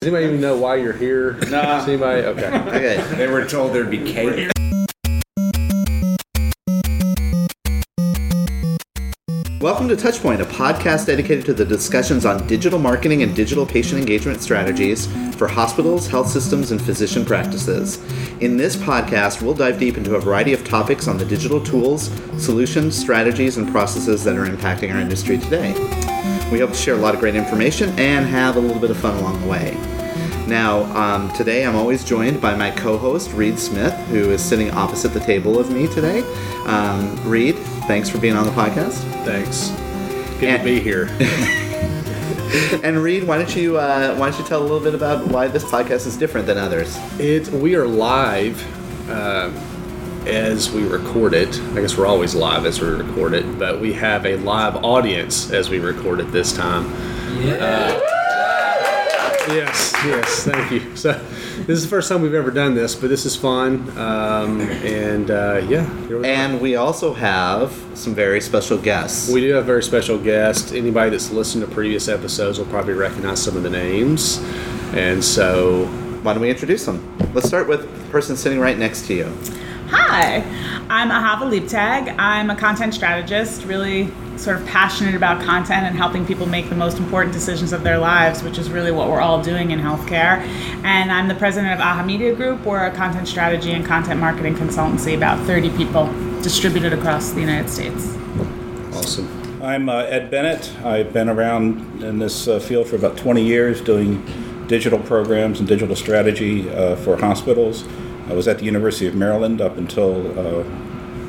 Does anybody even know why you're here? Nah. Does anybody? Okay. Okay. They were told there'd be cake. Welcome to Touchpoint, a podcast dedicated to the discussions on digital marketing and digital patient engagement strategies for hospitals, health systems, and physician practices. In this podcast, we'll dive deep into a variety of topics on the digital tools, solutions, strategies, and processes that are impacting our industry today. We hope to share a lot of great information and have a little bit of fun along the way. Now, um, today I'm always joined by my co host, Reed Smith, who is sitting opposite the table of me today. Um, Reed, thanks for being on the podcast. Thanks. Good And- to be here. And Reed, why don't you uh, why don't you tell a little bit about why this podcast is different than others? It. We are live um, as we record it. I guess we're always live as we record it, but we have a live audience as we record it this time. Uh, Yes, yes, thank you. So, this is the first time we've ever done this, but this is fun, um, and uh, yeah. here we are. And we also have some very special guests. We do have very special guests. Anybody that's listened to previous episodes will probably recognize some of the names. And so, why don't we introduce them? Let's start with the person sitting right next to you. Hi, I'm Ahava Leibtag. I'm a content strategist, really sort of passionate about content and helping people make the most important decisions of their lives, which is really what we're all doing in healthcare. And I'm the president of AHA Media Group. We're a content strategy and content marketing consultancy, about 30 people distributed across the United States. awesome. I'm uh, Ed Bennett. I've been around in this uh, field for about 20 years doing digital programs and digital strategy uh, for hospitals. I was at the University of Maryland up until uh,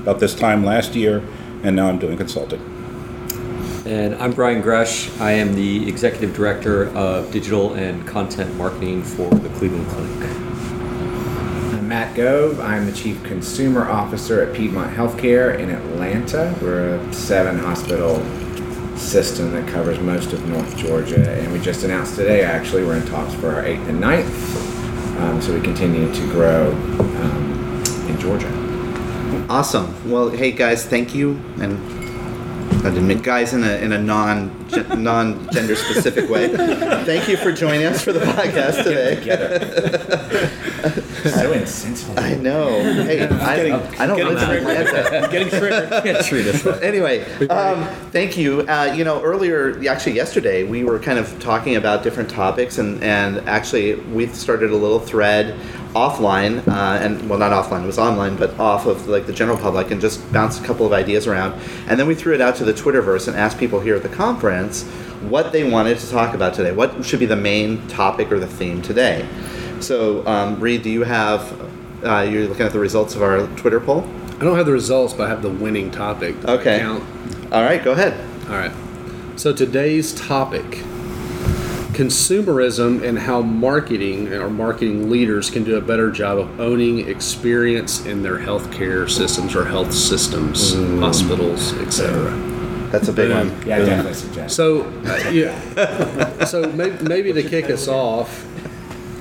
about this time last year, and now I'm doing consulting. And I'm Brian Gresh. I am the Executive Director of Digital and Content Marketing for the Cleveland Clinic. I'm Matt Gove. I'm the Chief Consumer Officer at Piedmont Healthcare in Atlanta. We're a seven hospital system that covers most of North Georgia. And we just announced today, actually, we're in talks for our eighth and ninth. Um, so we continue to grow um, in Georgia. Awesome. Well, hey guys, thank you. And Guys in a in a non non gender specific way. Thank you for joining us for the podcast today. So insensitive. I know. Hey, I, I don't live in Atlanta. Getting triggered. Treat us. anyway, um, thank you. Uh, you know, earlier, actually yesterday, we were kind of talking about different topics, and, and actually, we started a little thread offline, uh, and well, not offline, it was online, but off of like the general public, and just bounced a couple of ideas around, and then we threw it out to the Twitterverse and asked people here at the conference what they wanted to talk about today. What should be the main topic or the theme today? So, um, Reed, do you have? Uh, you're looking at the results of our Twitter poll. I don't have the results, but I have the winning topic. Does Okay. All right, go ahead. All right. So today's topic consumerism and how marketing or marketing leaders can do a better job of owning experience in their healthcare systems or health systems, hospitals, etc. That's a big one. Yeah, I definitely suggest. So, uh, yeah. so maybe, maybe to kick us off,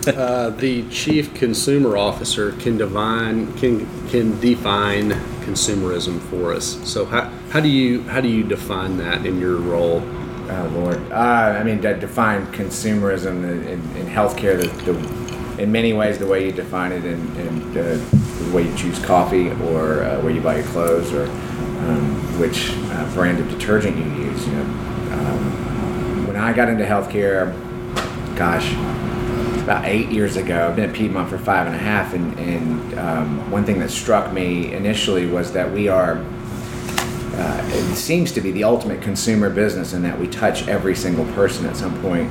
uh, the chief consumer officer can define can can define consumerism for us. So how, how do you how do you define that in your role? Oh Lord, uh, I mean, to define consumerism in, in, healthcare, the, the, in many ways, the way you define it in uh, the way you choose coffee, or uh, where you buy your clothes, or um, which uh, brand of detergent you use. You know, um, when I got into healthcare, gosh, about eight years ago. I've been at Piedmont for five and a half, and, and um, one thing that struck me initially was that we are uh, it seems to be the ultimate consumer business in that we touch every single person at some point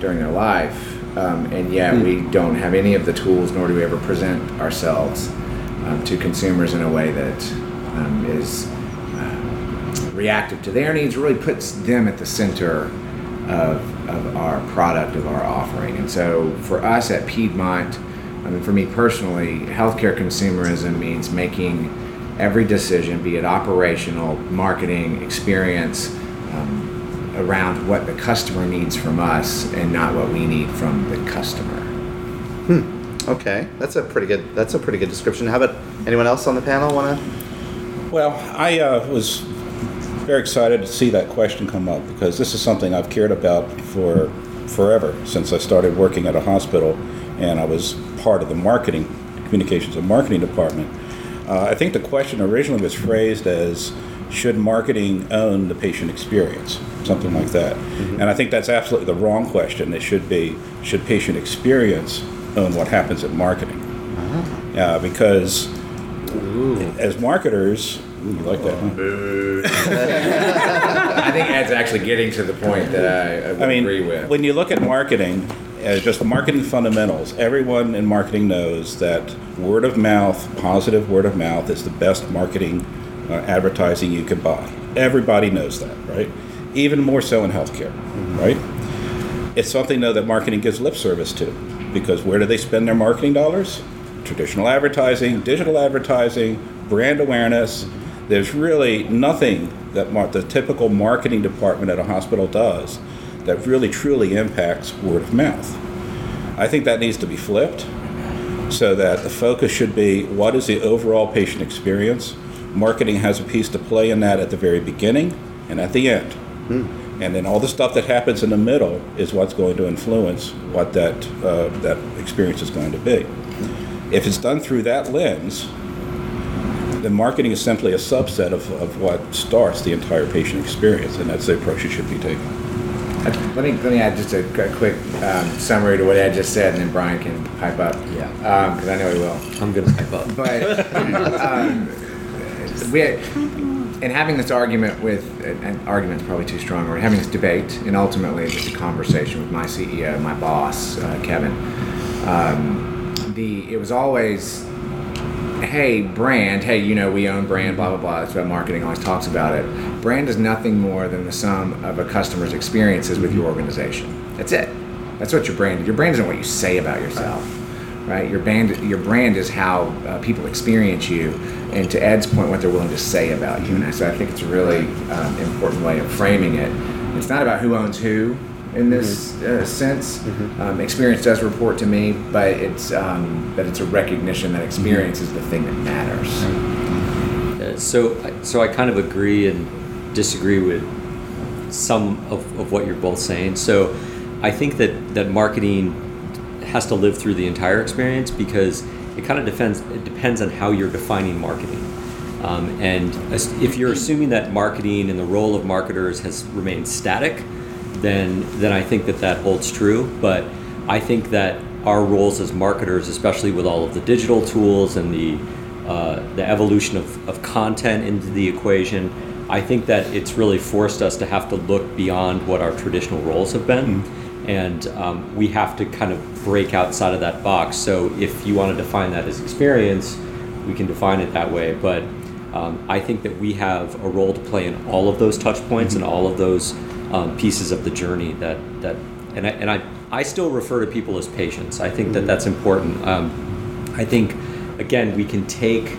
during their life, um, and yet we don't have any of the tools, nor do we ever present ourselves um, to consumers in a way that um, is uh, reactive to their needs, really puts them at the center of, of our product, of our offering. And so for us at Piedmont, I mean, for me personally, healthcare consumerism means making every decision, be it operational, marketing, experience, um, around what the customer needs from us and not what we need from the customer. Hmm. Okay, that's a pretty good. That's a pretty good description. How about anyone else on the panel want to? Well, I uh, was very excited to see that question come up because this is something I've cared about for forever since I started working at a hospital, and I was part of the marketing, communications and marketing department. Uh, I think the question originally was phrased as should marketing own the patient experience, something like that. And I think that's absolutely the wrong question. It should be should patient experience own what happens in marketing? Uh, because as marketers, ooh, you like that? Huh? I think Ed's actually getting to the point that I, I would I mean, agree with. when you look at marketing, as just the marketing fundamentals, everyone in marketing knows that word of mouth, positive word of mouth, is the best marketing uh, advertising you can buy. Everybody knows that, right? Even more so in healthcare, right? It's something though that marketing gives lip service to, because where do they spend their marketing dollars? Traditional advertising, digital advertising, brand awareness. There's really nothing that mar- the typical marketing department at a hospital does that really truly impacts word of mouth. I think that needs to be flipped so that the focus should be what is the overall patient experience. Marketing has a piece to play in that at the very beginning and at the end. And then all the stuff that happens in the middle is what's going to influence what that, uh, that experience is going to be. If it's done through that lens, then marketing is simply a subset of, of what starts the entire patient experience, and that's the approach it should be taken. Let me let me add just a, a quick um, summary to what Ed just said, and then Brian can pipe up. Yeah. Because I know he will. I'm gonna type up. But um, we, in having this argument with, an argument is probably too strong. We're having this debate, and ultimately just a conversation with my CEO, my boss, uh, Kevin. Um, the it was always, hey, brand, hey, you know, we own brand, blah blah blah. That's what marketing always talks about it. Brand is nothing more than the sum of a customer's experiences with your organization. That's it. That's what your brand. Is. Your brand isn't what you say about yourself right? Your band, your brand is how uh, people experience you, and to Ed's point, what they're willing to say about you. And so I think it's a really um, important way of framing it. It's not about who owns who in this uh, sense. Um, experience does report to me, but it's um, but it's a recognition that experience is the thing that matters. Uh, so, so I kind of agree and disagree with some of, of what you're both saying. So, I think that that marketing has to live through the entire experience because it kind of depends. It depends on how you're defining marketing. Um, and as- if you're assuming that marketing and the role of marketers has remained static, then then I think that that holds true. But I think that our roles as marketers, especially with all of the digital tools and the uh, the evolution of, of content into the equation, I think that it's really forced us to have to look beyond what our traditional roles have been. And um, we have to kind of break outside of that box. So if you want to define that as experience, we can define it that way. But um, I think that we have a role to play in all of those touch points and all of those um, pieces of the journey that, that and, I, and I, I still refer to people as patients. I think that that's important. Um, I think, again, we can take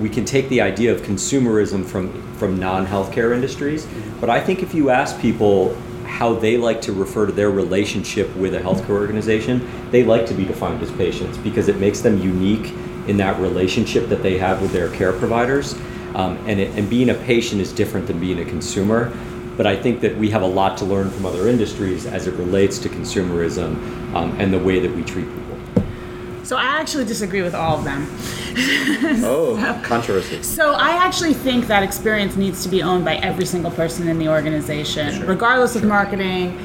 we can take the idea of consumerism from from non-healthcare industries, but I think if you ask people how they like to refer to their relationship with a healthcare organization, they like to be defined as patients because it makes them unique in that relationship that they have with their care providers. Um, and, it, and being a patient is different than being a consumer. But I think that we have a lot to learn from other industries as it relates to consumerism um, and the way that we treat people. So I actually disagree with all of them. Oh, controversy. So I actually think that experience needs to be owned by every single person in the organization, regardless of marketing.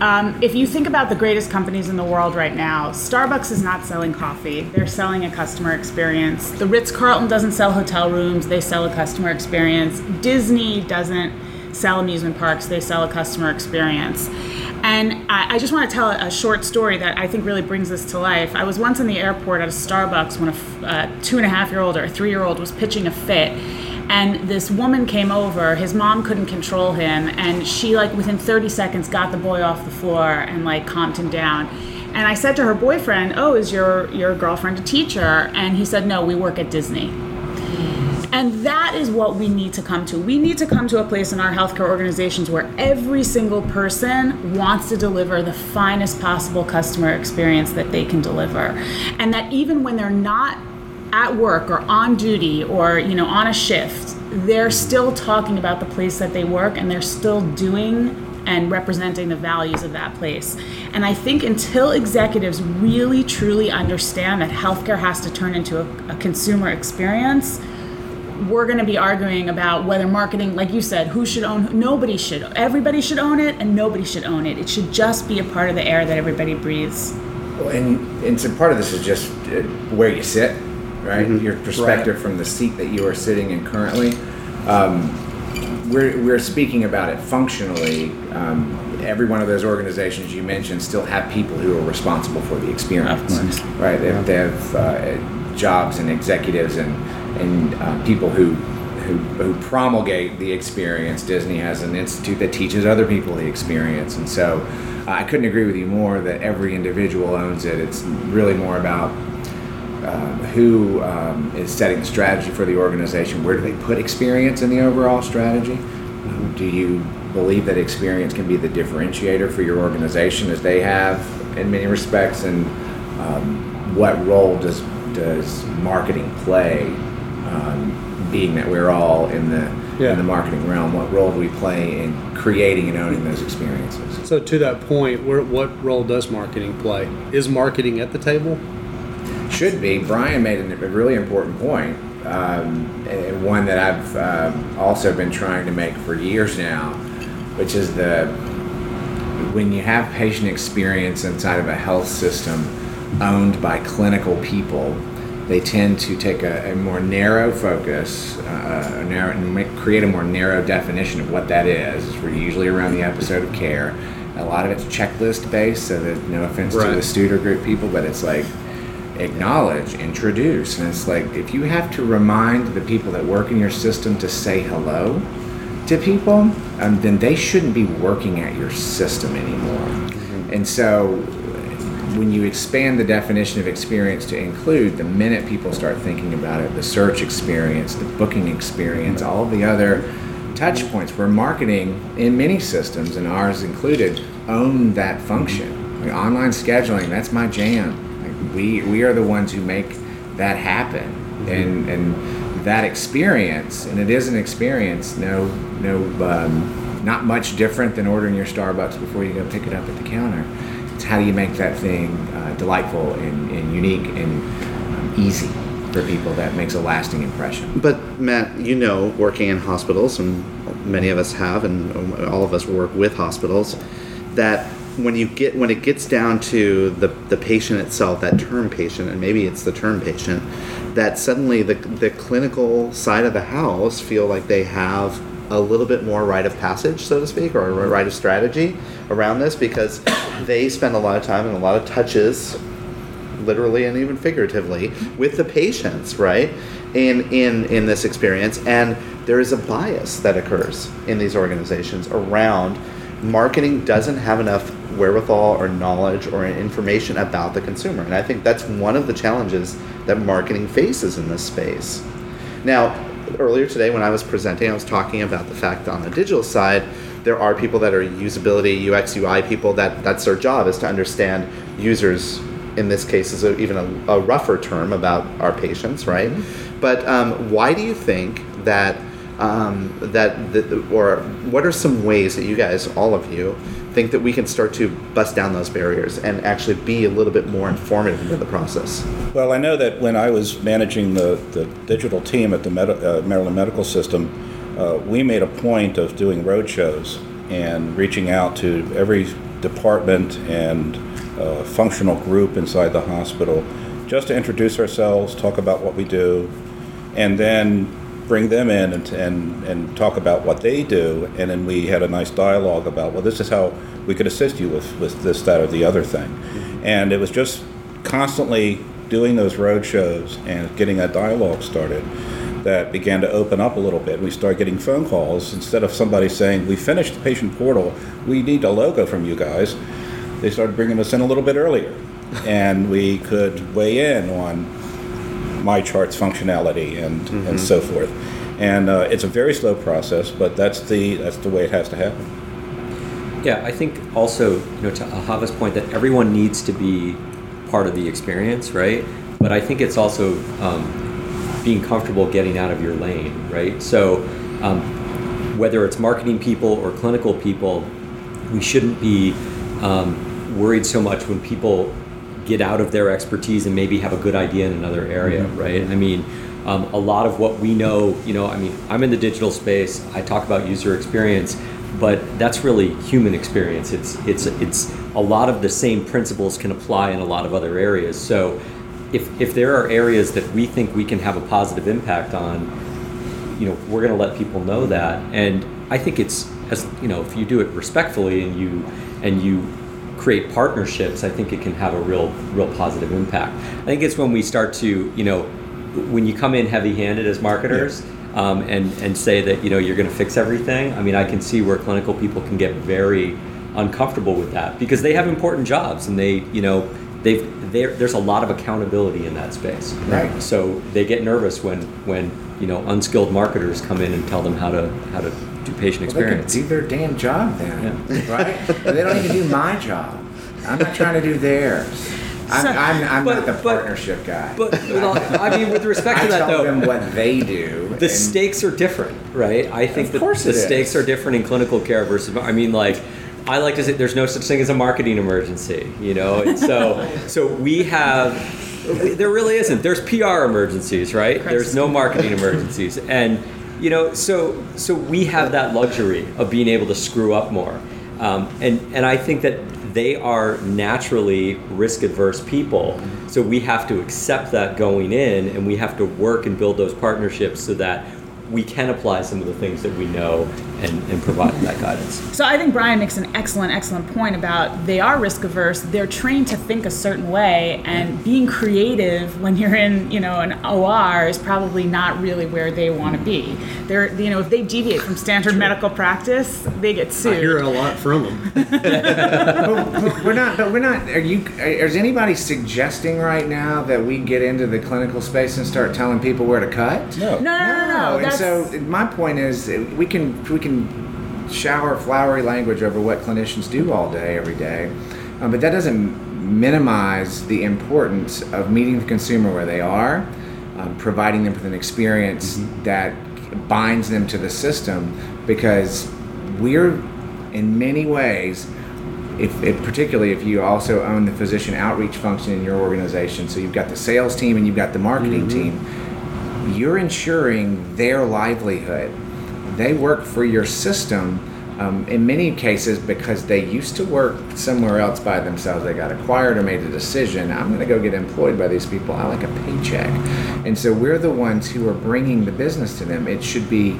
Um, if you think about the greatest companies in the world right now, Starbucks is not selling coffee; they're selling a customer experience. The Ritz Carlton doesn't sell hotel rooms; they sell a customer experience. Disney doesn't sell amusement parks; they sell a customer experience. And I, I just want to tell a short story that I think really brings this to life. I was once in the airport at a Starbucks when a uh, two and a half year old or a three year old was pitching a fit. And this woman came over. His mom couldn't control him, and she, like, within 30 seconds, got the boy off the floor and, like, calmed him down. And I said to her boyfriend, "Oh, is your your girlfriend a teacher?" And he said, "No, we work at Disney." And that is what we need to come to. We need to come to a place in our healthcare organizations where every single person wants to deliver the finest possible customer experience that they can deliver. And that even when they're not at work or on duty or, you know, on a shift, they're still talking about the place that they work and they're still doing and representing the values of that place. And I think until executives really truly understand that healthcare has to turn into a, a consumer experience, we're going to be arguing about whether marketing, like you said, who should own. Nobody should. Everybody should own it, and nobody should own it. It should just be a part of the air that everybody breathes. Well, and and so part of this is just uh, where you sit, right? Your perspective from the seat that you are sitting in currently. Um, we're, we're speaking about it functionally. Um, every one of those organizations you mentioned still have people who are responsible for the experience, right? They have, they have uh, jobs and executives and and uh, people who, who who promulgate the experience. Disney has an institute that teaches other people the experience, and so uh, I couldn't agree with you more that every individual owns it. It's really more about um, who um, is setting the strategy for the organization? Where do they put experience in the overall strategy? Um, do you believe that experience can be the differentiator for your organization as they have in many respects? And um, what role does does marketing play? Um, being that we're all in the Yeah. in the marketing realm, what role do we play in creating and owning those experiences? So to that point, where, what role does marketing play? Is marketing at the table? Should be. Brian made a really important point, um, and one that I've um, also been trying to make for years now, which is the when you have patient experience inside of a health system owned by clinical people, they tend to take a, a more narrow focus, uh, a narrow, and make, create a more narrow definition of what that is. We're usually around the episode of care. A lot of it's checklist based, so that no offense to the Studer group people, but it's like acknowledge, introduce. And it's like if you have to remind the people that work in your system to say hello to people, um, then they shouldn't be working at your system anymore. And so when you expand the definition of experience to include the minute people start thinking about it, the search experience, the booking experience, all the other touch points where marketing in many systems and ours included own that function. Like online scheduling, that's my jam. Like we we are the ones who make that happen. And and that experience, and it is an experience, no no um, not much different than ordering your Starbucks before you go pick it up at the counter. How do you make that thing uh, delightful and, and unique and um, easy for people that makes a lasting impression. But Matt, you know, working in hospitals, and many of us have, and all of us work with hospitals, that when you get when it gets down to the the patient itself, that term patient, and maybe it's the term patient, that suddenly the the clinical side of the house feel like they have a little bit more rite of passage, so to speak, or a rite of strategy around this because they spend a lot of time and a lot of touches literally and even figuratively with the patients right in in in this experience. And there is a bias that occurs in these organizations around marketing doesn't have enough wherewithal or knowledge or information about the consumer. And i think that's one of the challenges that marketing faces in this space. Now earlier today when i was presenting i was talking about the fact that on the digital side there are people that are usability ux ui people that that's their job is to understand users in this case is a, even a, a rougher term about our patients, right? But um, why do you think that um, that the, or what are some ways that you guys, all of you, think that we can start to bust down those barriers and actually be a little bit more informative in the process? Well, I know that when I was managing the, the digital team at the Med- uh, Maryland Medical System, uh, we made a point of doing road shows and reaching out to every department and uh, functional group inside the hospital just to introduce ourselves, talk about what we do, and then bring them in and, and, and talk about what they do. And then we had a nice dialogue about, well, this is how we could assist you with, with this, that, or the other thing. And it was just constantly doing those road shows and getting that dialogue started that began to open up a little bit. We started getting phone calls instead of somebody saying, "We finished the patient portal. We need a logo from you guys." They started bringing us in a little bit earlier, and we could weigh in on MyChart's functionality and and so forth. And uh, it's a very slow process, but that's the that's the way it has to happen. Yeah, I think also, you know, to Ahava's point that everyone needs to be part of the experience, right? But I think it's also um, being comfortable getting out of your lane, right? So um, whether it's marketing people or clinical people, we shouldn't be um, worried so much when people get out of their expertise and maybe have a good idea in another area, Mm-hmm. right? I mean, um, a lot of what we know, you know, I mean, I'm in the digital space. I talk about user experience, but that's really human experience. It's it's it's a lot of the same principles can apply in a lot of other areas. So, if if there are areas that we think we can have a positive impact on, you know we're going to let people know that and i think it's as you know if you do it respectfully and you and you create partnerships i think it can have a real real positive impact. I think it's when we start to you know when you come in heavy handed as marketers um, and and say that you know you're going to fix everything i mean i can see where clinical people can get very uncomfortable with that because they have important jobs and they you know they've there there's a lot of accountability in that space. Right. so they get nervous when when you know unskilled marketers come in and tell them how to how to patient Well, they can experience. do their damn job then, right? They don't even do my job. I'm not trying to do theirs. I'm, So- I'm, I'm but- not the but- partnership guy. But well, I mean, with respect I to that tell though, them what they do. the stakes are different, right? I think Of that course the it is. stakes are different in clinical care versus. I mean, like. I like to say there's no such thing as a marketing emergency, you know. And so, so we have, there really isn't. There's PR emergencies, right? There's no marketing emergencies, and you know, so so we have that luxury of being able to screw up more, um, and and I think that they are naturally risk adverse people. So we have to accept that going in, and we have to work and build those partnerships so that we can apply some of the things that we know and, and provide that guidance. So I think Brian makes an excellent, excellent point about they are risk averse. They're trained to think a certain way, and being creative when you're in, you know, an OR is probably not really where they want to be. They're, you know, if they deviate from standard medical practice, they get sued. I hear a lot from them. but, but we're not. But we're not. Are you? Is anybody suggesting right now that we get into the clinical space and start telling people where to cut? No. No, no, no, no. and so my point is, we can we can shower flowery language over what clinicians do all day, every day, um, but that doesn't minimize the importance of meeting the consumer where they are, um, providing them with an experience that binds them to the system, because we're in many ways if, if particularly if you also own the physician outreach function in your organization so you've got the sales team and you've got the marketing team you're ensuring their livelihood they work for your system um, in many cases because they used to work somewhere else by themselves. They got acquired or made a decision i'm going to go get employed by these people. I like a paycheck. And so we're the ones who are bringing the business to them. It should be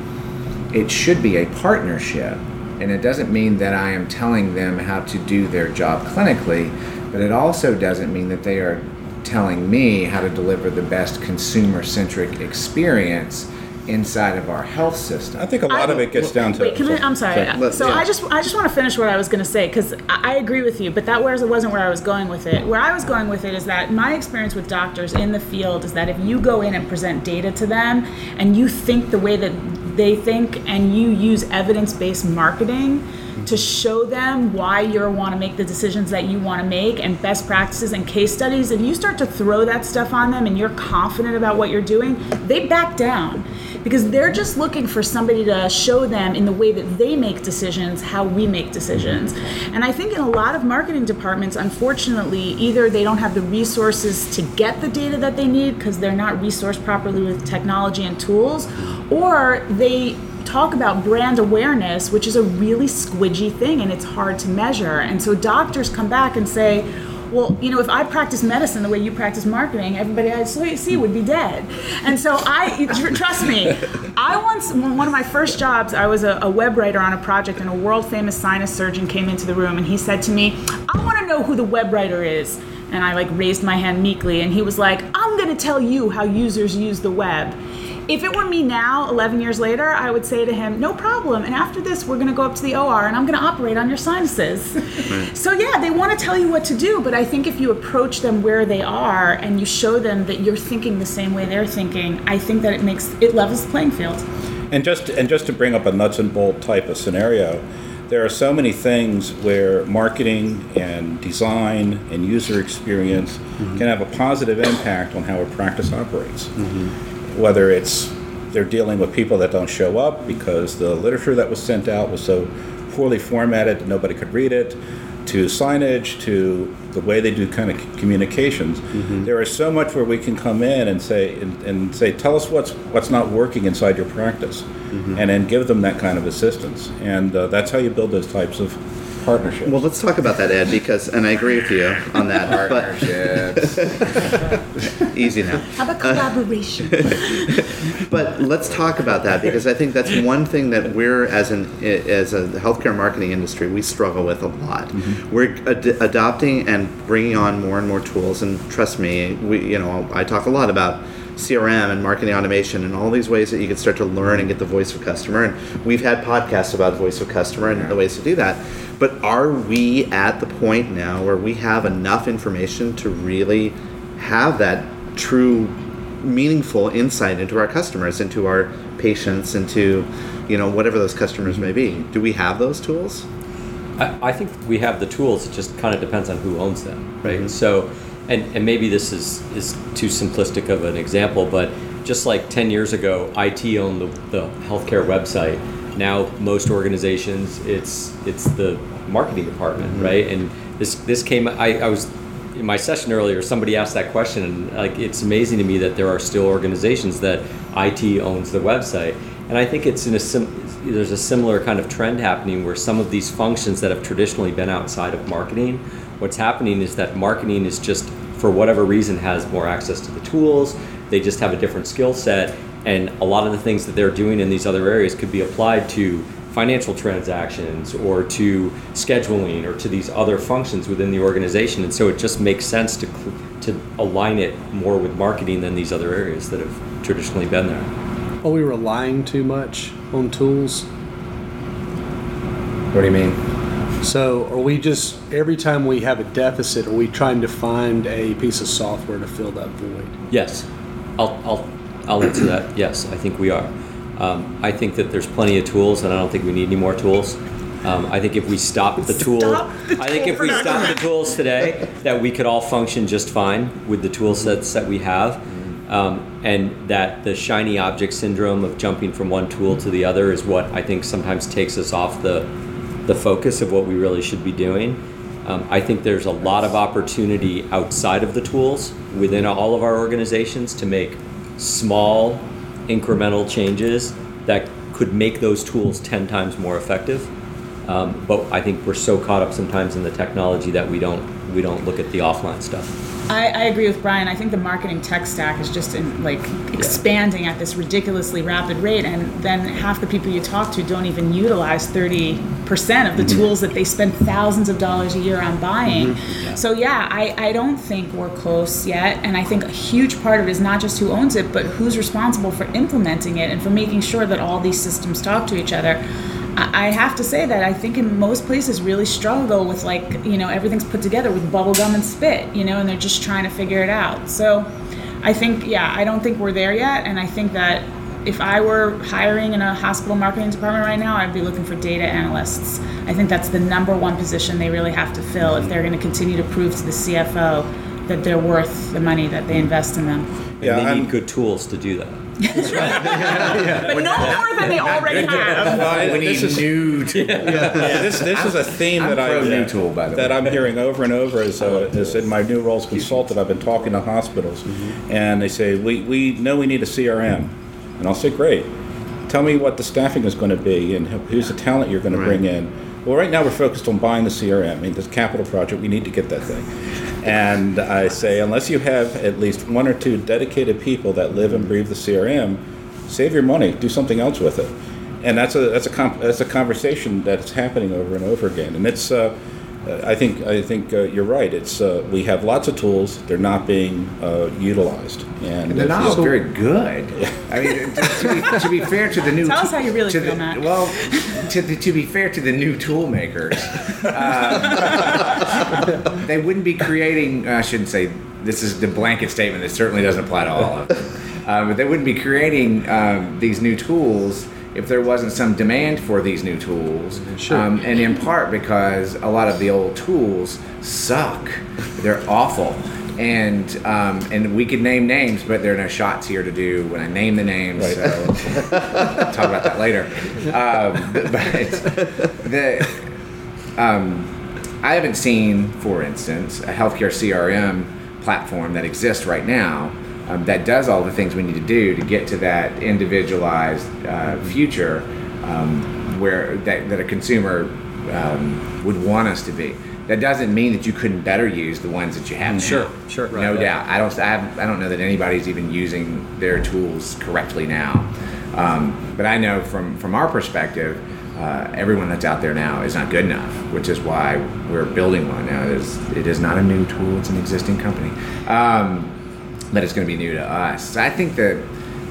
it should be a partnership. And it doesn't mean that i am telling them how to do their job clinically but it also doesn't mean that they are telling me how to deliver the best consumer centric experience inside of our health system I think a lot I- of it gets down to. Wait, can I, I'm sorry. Let- so yeah. I just I just want to finish what I was going to say because I, I agree with you, but that was, wasn't where I was going with it. Where I was going with it is that my experience with doctors in the field is that if you go in and present data to them and you think the way that they think and you use evidence-based marketing to show them why you want to make the decisions that you want to make and best practices and case studies and you start to throw that stuff on them and you're confident about what you're doing they back down. Because they're just looking for somebody to show them in the way that they make decisions how we make decisions. And i think in a lot of marketing departments unfortunately either they don't have the resources to get the data that they need because they're not resourced properly with technology and tools or they talk about brand awareness, which is a really squidgy thing and it's hard to measure. And so doctors come back and say, well, you know, if I practice medicine the way you practice marketing, everybody I see would be dead. And so I, trust me, I once, one of my first jobs, I was a, a web writer on a project and a world famous sinus surgeon came into the room and he said to me, I want to know who the web writer is. And I like raised my hand meekly and he was like, I'm going to tell you how users use the web. If it were me now, 11 years later, I would say to him, no problem. And after this, we're going to go up to the OR and I'm going to operate on your sinuses. So, yeah, they want to tell you what to do. But I think if you approach them where they are and you show them that you're thinking the same way they're thinking, I think that it makes it levels the playing field. And just and just to bring up a nuts and bolt type of scenario, there are so many things where marketing and design and user experience mm-hmm. can have a positive impact on how a practice operates. Mm-hmm. Whether it's they're dealing with people that don't show up because the literature that was sent out was so poorly formatted that nobody could read it, to signage, to the way they do kind of communications. There is so much where we can come in and say and, and say, tell us what's what's not working inside your practice, and then give them that kind of assistance. And uh, that's how you build those types of partnerships. Well, let's talk about that, Ed, because, and I agree with you on that. But Partnerships. easy now. How about collaboration? But let's talk about that because I think that's one thing that we're as an as a healthcare marketing industry we struggle with a lot. Mm-hmm. We're ad- adopting and bringing on more and more tools, and trust me, we you know I talk a lot about CRM and marketing automation and all these ways that you can start to learn and get the voice of customer. And we've had podcasts about voice of customer and the ways to do that. But are we at the point now where we have enough information to really have that true meaningful insight into our customers, into our patients, into you know whatever those customers may be. Do we have those tools? I, I think we have the tools. It just kind of depends on who owns them, right? Mhm. So, and, and maybe this is, is too simplistic of an example, but just like 10 years ago, IT owned the, the healthcare website. Now, most organizations, it's it's the marketing department, mm-hmm. right? And this this came. I, I was in my session earlier. Somebody asked that question, and like it's amazing to me that there are still organizations that IT owns the website. And I think it's in a sim, there's a similar kind of trend happening where some of these functions that have traditionally been outside of marketing, what's happening is that marketing is just for whatever reason has more access to the tools. They just have a different skill set, and a lot of the things that they're doing in these other areas could be applied to financial transactions or to scheduling or to these other functions within the organization and so it just makes sense to cl- to align it more with marketing than these other areas that have traditionally been there Are we relying too much on tools? what do you mean? So are we just every time we have a deficit, are we trying to find a piece of software to fill that void? yes i'll i'll i'll answer that. Yes i think we are. Um, i think that there's plenty of tools and i don't think we need any more tools. Um, I think if we stop the tool, Stop the I think if we stop the tools today, that we could all function just fine with the tool sets that we have, um, and that the shiny object syndrome of jumping from one tool to the other is what I think sometimes takes us off the the focus of what we really should be doing. Um, I think there's a lot of opportunity outside of the tools within all of our organizations to make small, incremental changes that could make those tools 10 times more effective. Um, but I think we're so caught up sometimes in the technology that we don't we don't look at the offline stuff. I, I agree with Brian. I think the marketing tech stack is just in, like expanding at this ridiculously rapid rate, and then half the people you talk to don't even utilize thirty percent of the mm-hmm. tools that they spend thousands of dollars a year on mm-hmm. buying. So yeah, I, I don't think we're close yet, and I think a huge part of it is not just who owns it, but who's responsible for implementing it and for making sure that all these systems talk to each other. I I have to say that I think in most places really struggle with like you know everything's put together with bubble gum and spit you know and they're just trying to figure it out. So I think yeah I don't think we're there yet and I think that if I were hiring in a hospital marketing department right now I'd be looking for data analysts. I think that's the number one position they really have to fill if they're going to continue to prove to the CFO that they're worth the money that they invest in them. And Yeah, they I'm- need good tools to do that. but no more than they already have Well, we this need is- new tools. this, this is a theme I'm that I pro new tool, by the that way. I'm hearing over and over as, uh, as in my new role as consultant. I've been talking to hospitals, Mm-hmm. and they say we, we know we need a CRM, and I'll say great. Tell me what the staffing is going to be and who's the talent you're going to bring in. Well, right now we're focused on buying the CRM. I mean, this capital project, we need to get that thing. And I say, unless you have at least one or two dedicated people that live and breathe the CRM, save your money, do something else with it. And that's a that's a that's a conversation that's happening over and over again. And it's uh, I think I think uh, you're right. It's uh, we have lots of tools. They're not being uh, utilized, and, And they're not you- all very good. I mean, to, to be, to be fair to the new, Tell us how you really to feel, the, Matt. Well, to, the, to be fair to the new tool makers, uh, they wouldn't be creating. I shouldn't say this is the blanket statement. It certainly doesn't apply to all of them. Uh, but they wouldn't be creating um, these new tools if there wasn't some demand for these new tools. Sure. Um, and in part because a lot of the old tools suck. They're awful. And um, and we could name names, but there are no shots here to do when I name the names. Right. So talk about that later. Um, but the um, I haven't seen, for instance, a healthcare CRM platform that exists right now um, that does all the things we need to do to get to that individualized uh, future um, where that, that a consumer um, would want us to be. That doesn't mean that you couldn't better use the ones that you have. now. Sure, sure. No Right. doubt. I don't. I, I don't know that anybody's even using their tools correctly now. Um, but I know from from our perspective, uh, everyone that's out there now is not good enough, which is why we're building one now. It is, it is not a new tool; it's an existing company, but it's going to be new to us. I think that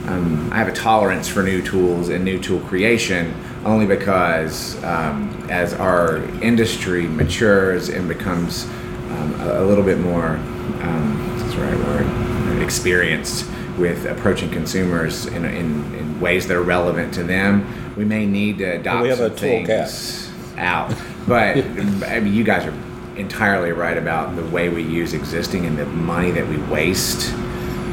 um, I have a tolerance for new tools and new tool creation only because um, as our industry matures and becomes um, a, a little bit more, um, what's the right word, experienced with approaching consumers in, in, in ways that are relevant to them, we may need to adopt we have some a tool gap. things out. But I mean, you guys are entirely right about the way we use existing and the money that we waste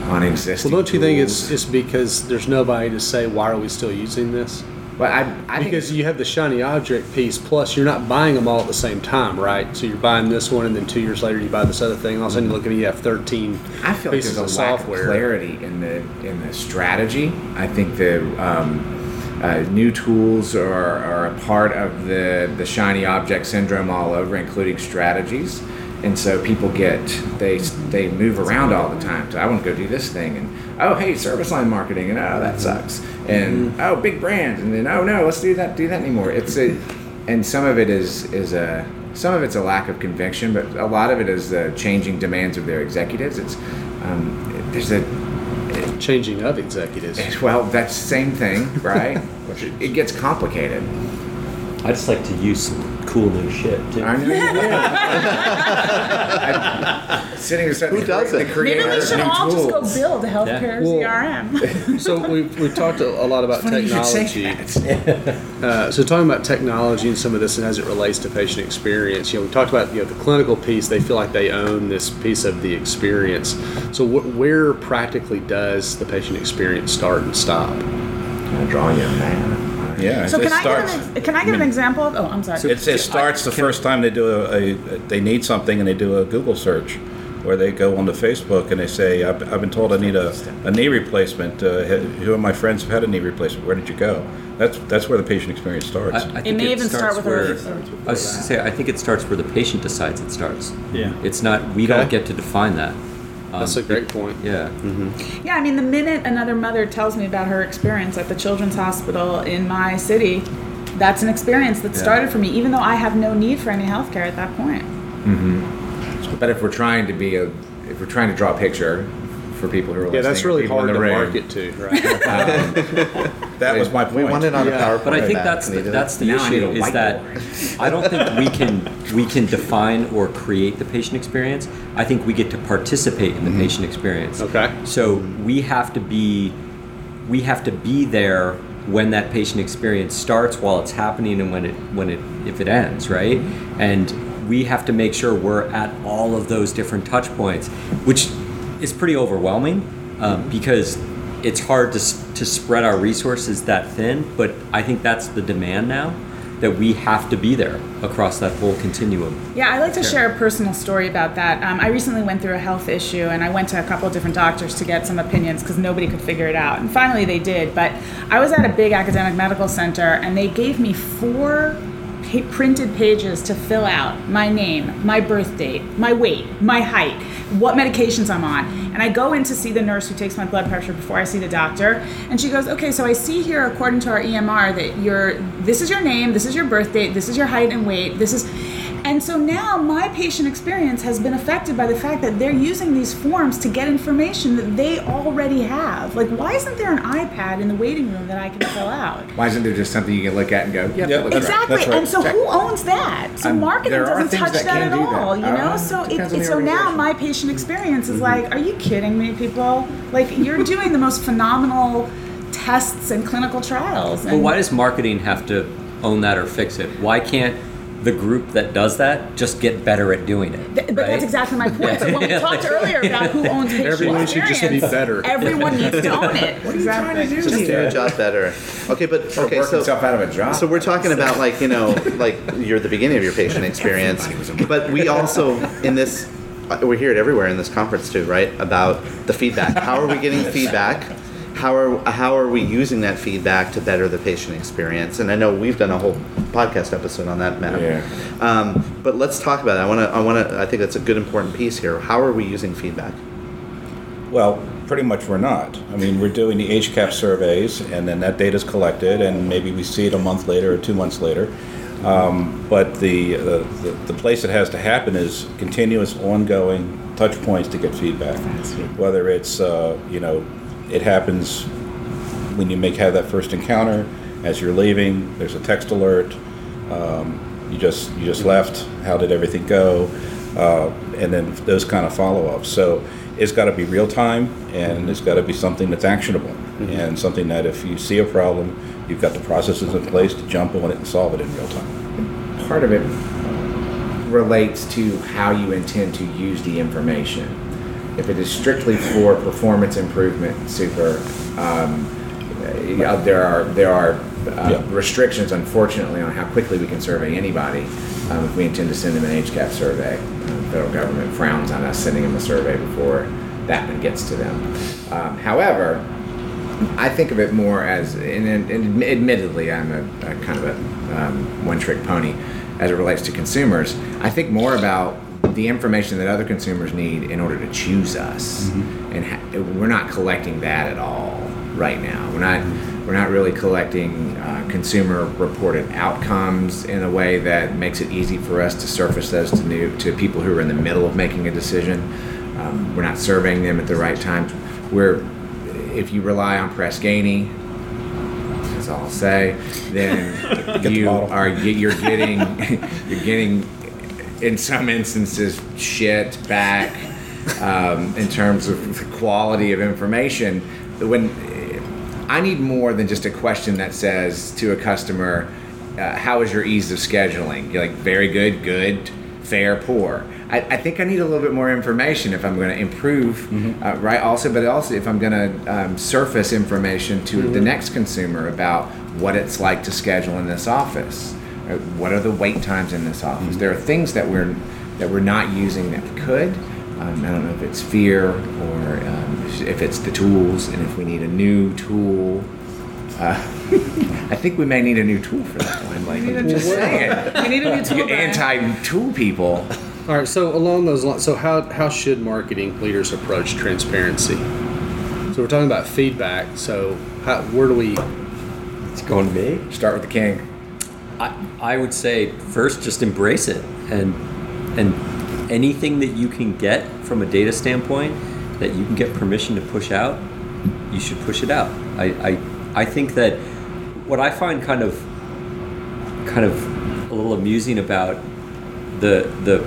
on existing. Well, don't you think it's tools. it's because there's nobody to say why are we still using this? But I, I think Because you have the shiny object piece, plus you're not buying them all at the same time, right? So you're buying this one, and then two years later you buy this other thing. And all of a sudden you look at it, you have 13 I feel like pieces there's of a lack software. of clarity in the in the strategy. I think the um, uh, new tools are, are a part of the the shiny object syndrome all over, including strategies. And so people get they they move around all the time. So I want to go do this thing, and oh hey, service line marketing, and oh that sucks, and oh big brand, and then oh no, let's do that do that anymore. It's a and some of it is is a some of it's a lack of conviction, but a lot of it is the changing demands of their executives. It's um, there's a Changing of executives. well that's the same thing, right? it gets complicated. I just like to use some cool new shit too. I know you do. I'm sitting there Who does the it? creator Maybe we should new all just go build a healthcare Well- CRM. so we've, we've talked a, a lot about Funny you say technology. that. Uh, so talking about technology and some of this and as it relates to patient experience, you know, we talked about you know the clinical piece. They feel like they own this piece of the experience. So wh- where practically does the patient experience start and stop? I'm drawing you a man. Yeah, So it can I, starts. give an, can I give an example? Of, oh, I'm sorry. It, it starts the first time they do a, a they need something and they do a Google search, or they go onto Facebook and they say, "I've, I've been told I need a, a knee replacement. Uh, who of my friends have had a knee replacement? Where did you go?" That's that's where the patient experience starts. I, I it think may even start starts with where, a. I was gonna say, I think it starts where the patient decides it starts. Yeah. It's not, we Okay. don't get to define that. Um, That's a great point. Yeah. Yeah, I mean, the minute another mother tells me about her experience at the Children's Hospital in my city, that's an experience that started for me, even though I have no need for any health care at that point. But if we're trying to be a, if we're trying to draw a picture for people who are listening. Yeah, that's really hard to the room, market to, right? that was my point. We want it on Yeah, a PowerPoint. but I think back. that's the, that's the Now issue is that. I don't think we can we can define or create the patient experience. I think we get to participate in the Mm-hmm. patient experience. Okay. So we have to be we have to be there when that patient experience starts, while it's happening, and when it when it if it ends, right? And we have to make sure we're at all of those different touch points, which is pretty overwhelming um, because it's hard to, to spread our resources that thin. But I think that's the demand now that we have to be there across that whole continuum. Yeah, I like to share a personal story about that. Um, I recently went through a health issue and I went to a couple of different doctors to get some opinions because nobody could figure it out. And finally they did. But I was at a big academic medical center and they gave me four printed pages to fill out my name, my birth date, my weight, my height, what medications I'm on. And I go in to see the nurse who takes my blood pressure before I see the doctor. And she goes, Okay, so I see here, according to our EMR, that you're, this is your name, this is your birth date, this is your height and weight, this is. And so now my patient experience has been affected by the fact that they're using these forms to get information that they already have. Like, why isn't there an iPad in the waiting room that I can fill out? Why isn't there just something you can look at and go, yeah, Yeah, that looks right. Exactly. That's right. And so who owns that? So Um, marketing doesn't touch that that, at do that. all, you know? Uh, so it, depends on the so now. Mm-hmm. my patient experience is like, are you kidding me, people? Like you're doing the most phenomenal tests and clinical trials. But And why does marketing have to own that or fix it? Why can't the group that does that just get better at doing it. Th- But right? that's exactly my point. So when we talked earlier about who owns patient Everyone should just be better. Everyone needs to own it. What are you trying to do Just do here? your job better. Okay, but okay, so himself out of a job. So we're talking about like you know like you're the beginning of your patient experience, but we also in this we hear it everywhere in this conference too, right? About the feedback. How are we getting feedback? How are how are we using that feedback to better the patient experience? And I know we've done a whole podcast episode on that, Matt. Yeah. Um, but let's talk about it. I want to. I want to. I think that's a good important piece here. How are we using feedback? Well, pretty much we're not. I mean, we're doing the HCAHPS surveys, and then that data is collected, and maybe we see it a month later or two months later. Um, but the, uh, the the place it has to happen is continuous, ongoing touch points to get feedback. Whether it's uh, you know, it happens when you make have that first encounter, as you're leaving, there's a text alert. Um, you just you just left. How did everything go? Uh, and then those kind of follow-ups. So it's got to be real time, and it's got to be something that's actionable, and something that if you see a problem, you've got the processes in place to jump on it and solve it in real time. part of it relates to how you intend to use the information. If it is strictly for performance improvement, super. Um, uh, there are there are uh, Yeah. restrictions, unfortunately, on how quickly we can survey anybody um, if we intend to send them an HCAHPS survey. Uh, the federal government frowns on us sending them a survey before that one gets to them. Um, however, I think of it more as, and, and and admittedly, I'm a, a kind of a um, one-trick pony as it relates to consumers. I think more about the information that other consumers need in order to choose us, and ha- we're not collecting that at all right now. We're not. We're not really collecting uh, consumer-reported outcomes in a way that makes it easy for us to surface those to new to people who are in the middle of making a decision. Um, we're not surveying them at the right time. We're if you rely on Press Ganey, that's all I'll say, then the you bottle. are you're getting you're getting in some instances shit back um, in terms of the quality of information. When I need more than just a question that says to a customer, uh, "How is your ease of scheduling?" You're like, "Very good, good, fair, poor." I, I think I need a little bit more information if I'm going to improve, uh, right? Also, but also if I'm going to um, surface information to the next consumer about what it's like to schedule in this office. What are the wait times in this office? There are things that we're that we're not using that we could. Um, I don't know if it's fear or um, if- if it's the tools, and if we need a new tool. Uh, I think we may need a new tool for that one. Like, I'm just saying. We need a new tool. You Brian. anti-tool people. All right. So along those lines, so how how should marketing leaders approach transparency? So we're talking about feedback. So how, where do we? It's going to be Start with the king. I, I would say first just embrace it and and anything that you can get from a data standpoint that you can get permission to push out, you should push it out. I, I, I think that what I find kind of kind of a little amusing about the the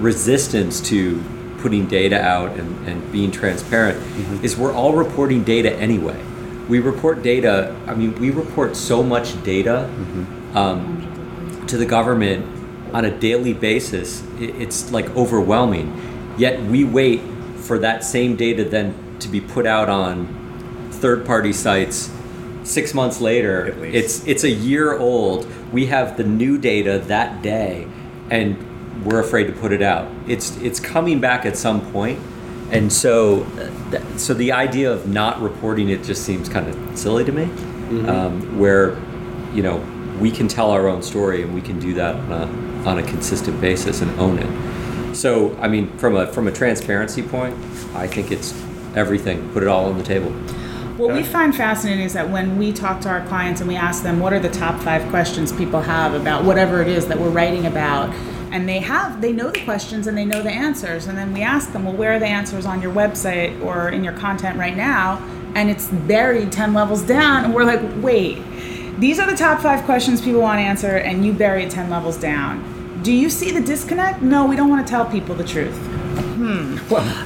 resistance to putting data out and, and being transparent mm-hmm. is we're all reporting data anyway. We report data, I mean, we report so much data um, to the government on a daily basis. It's like overwhelming. Yet we wait for that same data then to be put out on third party sites six months later. It's it's a year old. We have the new data that day, and we're afraid to put it out. It's it's coming back at some point, and so uh, so the idea of not reporting it just seems kind of silly to me. Um, where you know we can tell our own story and we can do that on a, on a consistent basis and own it. So I mean, from a from a transparency point, I think it's everything. Put it all on the table. What we find fascinating is that when we talk to our clients and we ask them what are the top five questions people have about whatever it is that we're writing about, and they have they know the questions and they know the answers, and then we ask them, well, where are the answers on your website or in your content right now? And it's buried ten levels down, and we're like, wait, these are the top five questions people want to answer, and you bury it ten levels down. Do you see the disconnect? No, we don't want to tell people the truth. Hmm.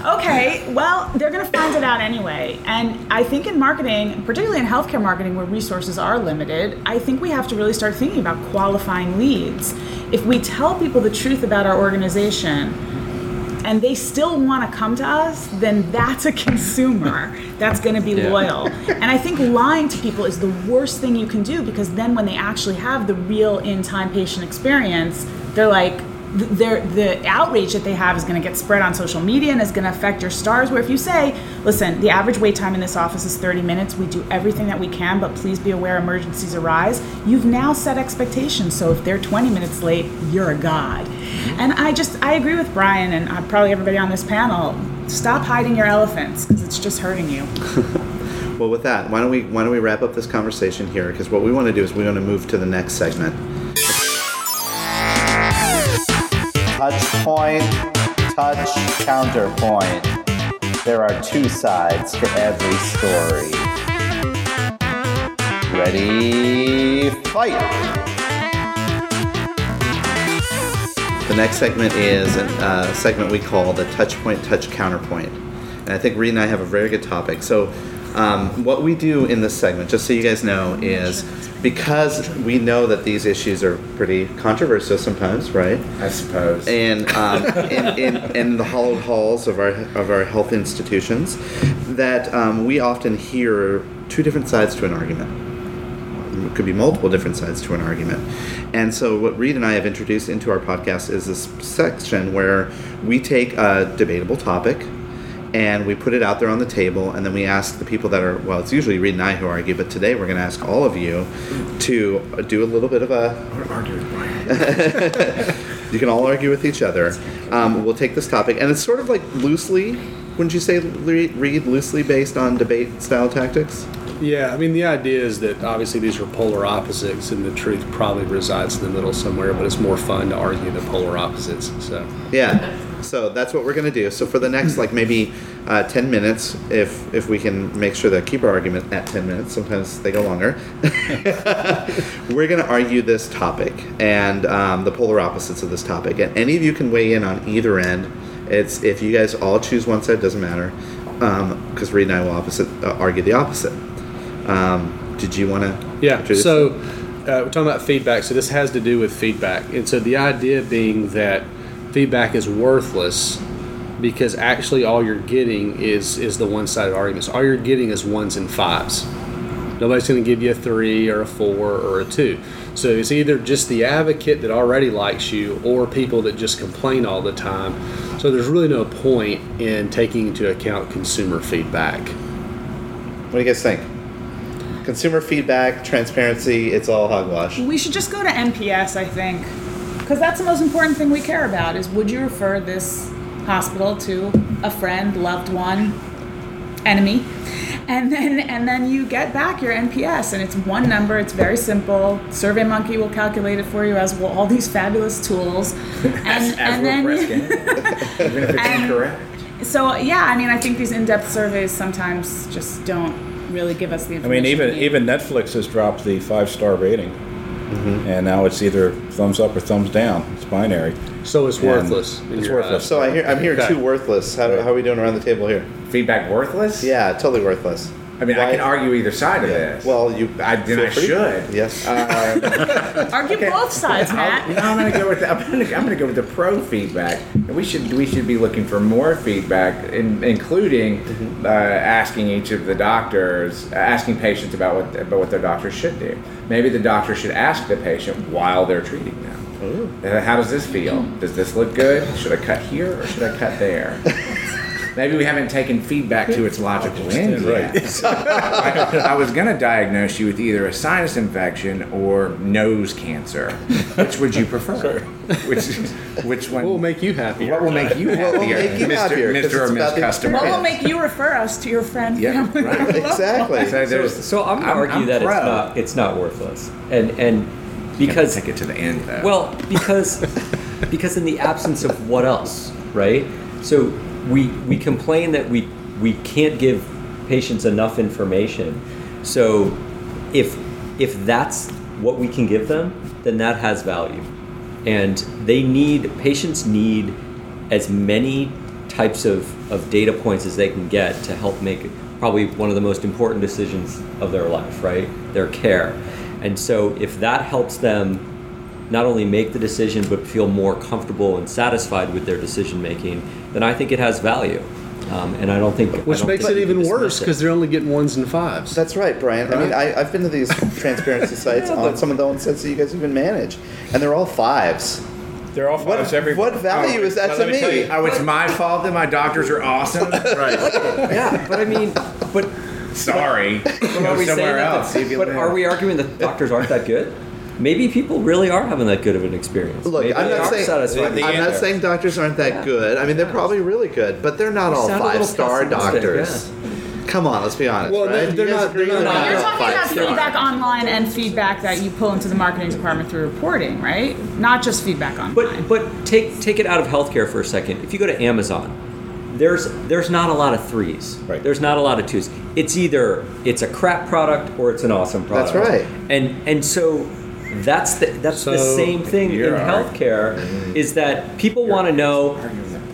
Okay, well, they're going to find it out anyway. And I think in marketing, particularly in healthcare marketing where resources are limited, I think we have to really start thinking about qualifying leads. If we tell people the truth about our organization and they still want to come to us, then that's a consumer that's going to be Yeah. loyal. And I think lying to people is the worst thing you can do because then when they actually have the real in time patient experience, they're like, th- the outrage that they have is going to get spread on social media and is going to affect your stars. Where if you say, listen, the average wait time in this office is 30 minutes, we do everything that we can, but please be aware emergencies arise, you've now set expectations. So if they're 20 minutes late, you're a god. And I just, I agree with Brian and uh, probably everybody on this panel. Stop hiding your elephants because it's just hurting you. Well, with that, why don't we why don't we wrap up this conversation here? Because what we want to do is we want to move to the next segment. Touch point, touch counterpoint. There are two sides to every story. Ready, fight! The next segment is a uh, segment we call the touch point, touch counterpoint. And I think Reed and I have a very good topic. So, um, what we do in this segment, just so you guys know, is because we know that these issues are pretty controversial sometimes, right? I suppose. and um, in, in, in the hollowed halls of our of our health institutions, that um, we often hear two different sides to an argument. It could be multiple different sides to an argument. And so, what Reed and I have introduced into our podcast is this section where we take a debatable topic and we put it out there on the table, and then we ask the people that are well, it's usually Reed and I who argue, but today we're going to ask all of you to do a little bit of a want to argue you can all argue with each other. Um, we'll take this topic, and it's sort of like loosely, wouldn't you say, Reed, loosely based on debate style tactics? Yeah, I mean, the idea is that obviously these are polar opposites, and the truth probably resides in the middle somewhere, but it's more fun to argue the polar opposites. So, Yeah. So that's what we're gonna do. So for the next like maybe uh, ten minutes, if if we can make sure to keep our argument at ten minutes, sometimes they go longer. we're gonna argue this topic and um, the polar opposites of this topic, and any of you can weigh in on either end. It's if you guys all choose one side, doesn't matter, because Reed and I will opposite uh, argue the opposite. Um, did you want to? yeah. So, uh, we're talking about feedback. So, this has to do with feedback. And so, the idea being that feedback is worthless because actually all you're getting is is the one sided arguments. All you're getting is ones and fives. Nobody's going to give you a three or a four or a two. So it's either just the advocate that already likes you or people that just complain all the time. So there's really no point in taking into account consumer feedback. What do you guys think? Consumer feedback, transparency, it's all hogwash. We should just go to NPS, I think, because that's the most important thing we care about. Is would you refer this hospital to a friend, loved one, enemy, and then and then you get back your NPS, and it's one number. It's very simple. SurveyMonkey will calculate it for you, as will all these fabulous tools. And As, as and we're then risking, even if it's incorrect. so yeah, I mean, I think these in-depth surveys sometimes just don't really give us the I mean, even even Netflix has dropped the five star rating, and now it's either thumbs up or thumbs down. It's binary. So it's And worthless. it's worthless. eyes. So I hear I'm hearing Okay. two worthless. How, how are we doing around the table here? Feedback worthless? Yeah, totally worthless. I mean, I can argue either side of Yeah. this. Well, you I, then I free. should. Yes. argue both sides, I'll- Matt. you know, I'm gonna go with the, I'm gonna, I'm gonna go with the pro feedback. We should we should be looking for more feedback, in, including uh, asking each of the doctors, uh, asking patients about what about what their doctor should do. Maybe the doctor should ask the patient while they're treating them. Uh, How does this feel? Does this look good? Should I cut here or should I cut there? Maybe we haven't taken feedback to its logical end yet. I, I was going to diagnose you with either a sinus infection or nose cancer. Which would you prefer? Which which one? What will make you happy? what will make you will happier, make you Mr. happier, 'cause Mr. or Miss about the Customer? What will make you refer us to your friend? Yeah, right. exactly. So there's, So I'm gonna argue I'm that pro. it's not it's not worthless, and and because because take it to the end though. well because because in the absence of what else, right? So we we complain that we we can't give patients enough information. So if if that's what we can give them, then that has value. And they need patients need as many types of, of data points as they can get to help make probably one of the most important decisions of their life, right? Their care. And so if that helps them not only make the decision but feel more comfortable and satisfied with their decision making, then I think it has value. Um, and I don't think Which don't makes think it even worse because they're only getting ones and fives. That's right, Brian. I mean, I, I've been to these transparency sites on some of the ones that you guys even manage, and they're all fives. They're all What, fives every. what value Oh, is that to let me tell you, me? Oh, it's my fault that my doctors are awesome. right. Yeah, but I mean, but Sorry. But Go are we saying somewhere that else. the- See if you but are we arguing that doctors aren't that good? Maybe people really are having that good of an experience. Look, Maybe I'm not saying satisfied I'm not saying doctors aren't that Yeah. good. I mean, they're probably really good, but they're not You all sound a little five star pessimistic, doctors. Come on, let's be honest, Well, right? they're You guys not- they're they're not- not You're talking about five-star? feedback online and feedback that you pull into the marketing department through reporting, right? Not just feedback online. But but take take it out of healthcare for a second. If you go to Amazon, there's there's not a lot of threes. Right. There's not a lot of twos. It's either it's a crap product or it's an awesome product. That's right. And and so that's the that's the same thing in You're healthcare is that people want to know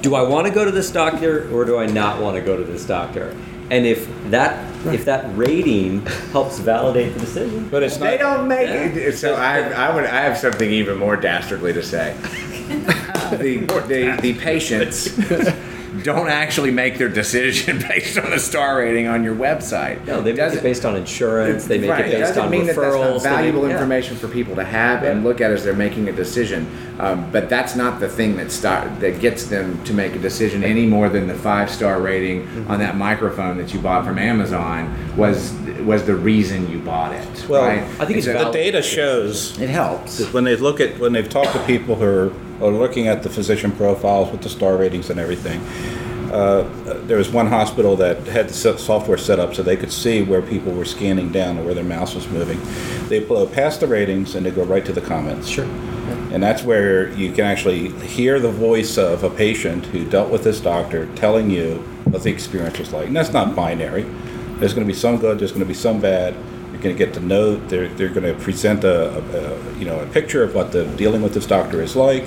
do I want to go to this doctor or do I not want to go to this doctor? And if that if that rating helps validate the decision, But it's not, They don't make Yeah. it. So I, I would, I have something even more dastardly to say. the, the, the patients don't actually make their decision based on a star rating on your website. no, they make Doesn't- it based on insurance. They make right. it based on mean that that's referrals. they make- valuable yeah. information for people to have and look at as they're making a decision. Um, but that's not the thing that start, that gets them to make a decision any more than the five star rating Mm-hmm. on that microphone that you bought from Amazon was was the reason you bought it. Well, right? I think it's so- The data shows It helps. when they look at when they've talked to people who are, are looking at the physician profiles with the star ratings and everything. Uh, there was one hospital that had the software set up so they could see where people were scanning down or where their mouse was moving. They blow past the ratings and they go right to the comments. Sure. And that's where you can actually hear the voice of a patient who dealt with this doctor telling you what the experience was like. And that's not binary. There's going to be some good, there's going to be some bad. You're going to get to know, they're, they're going to present a, a, a, you know, a picture of what the dealing with this doctor is like.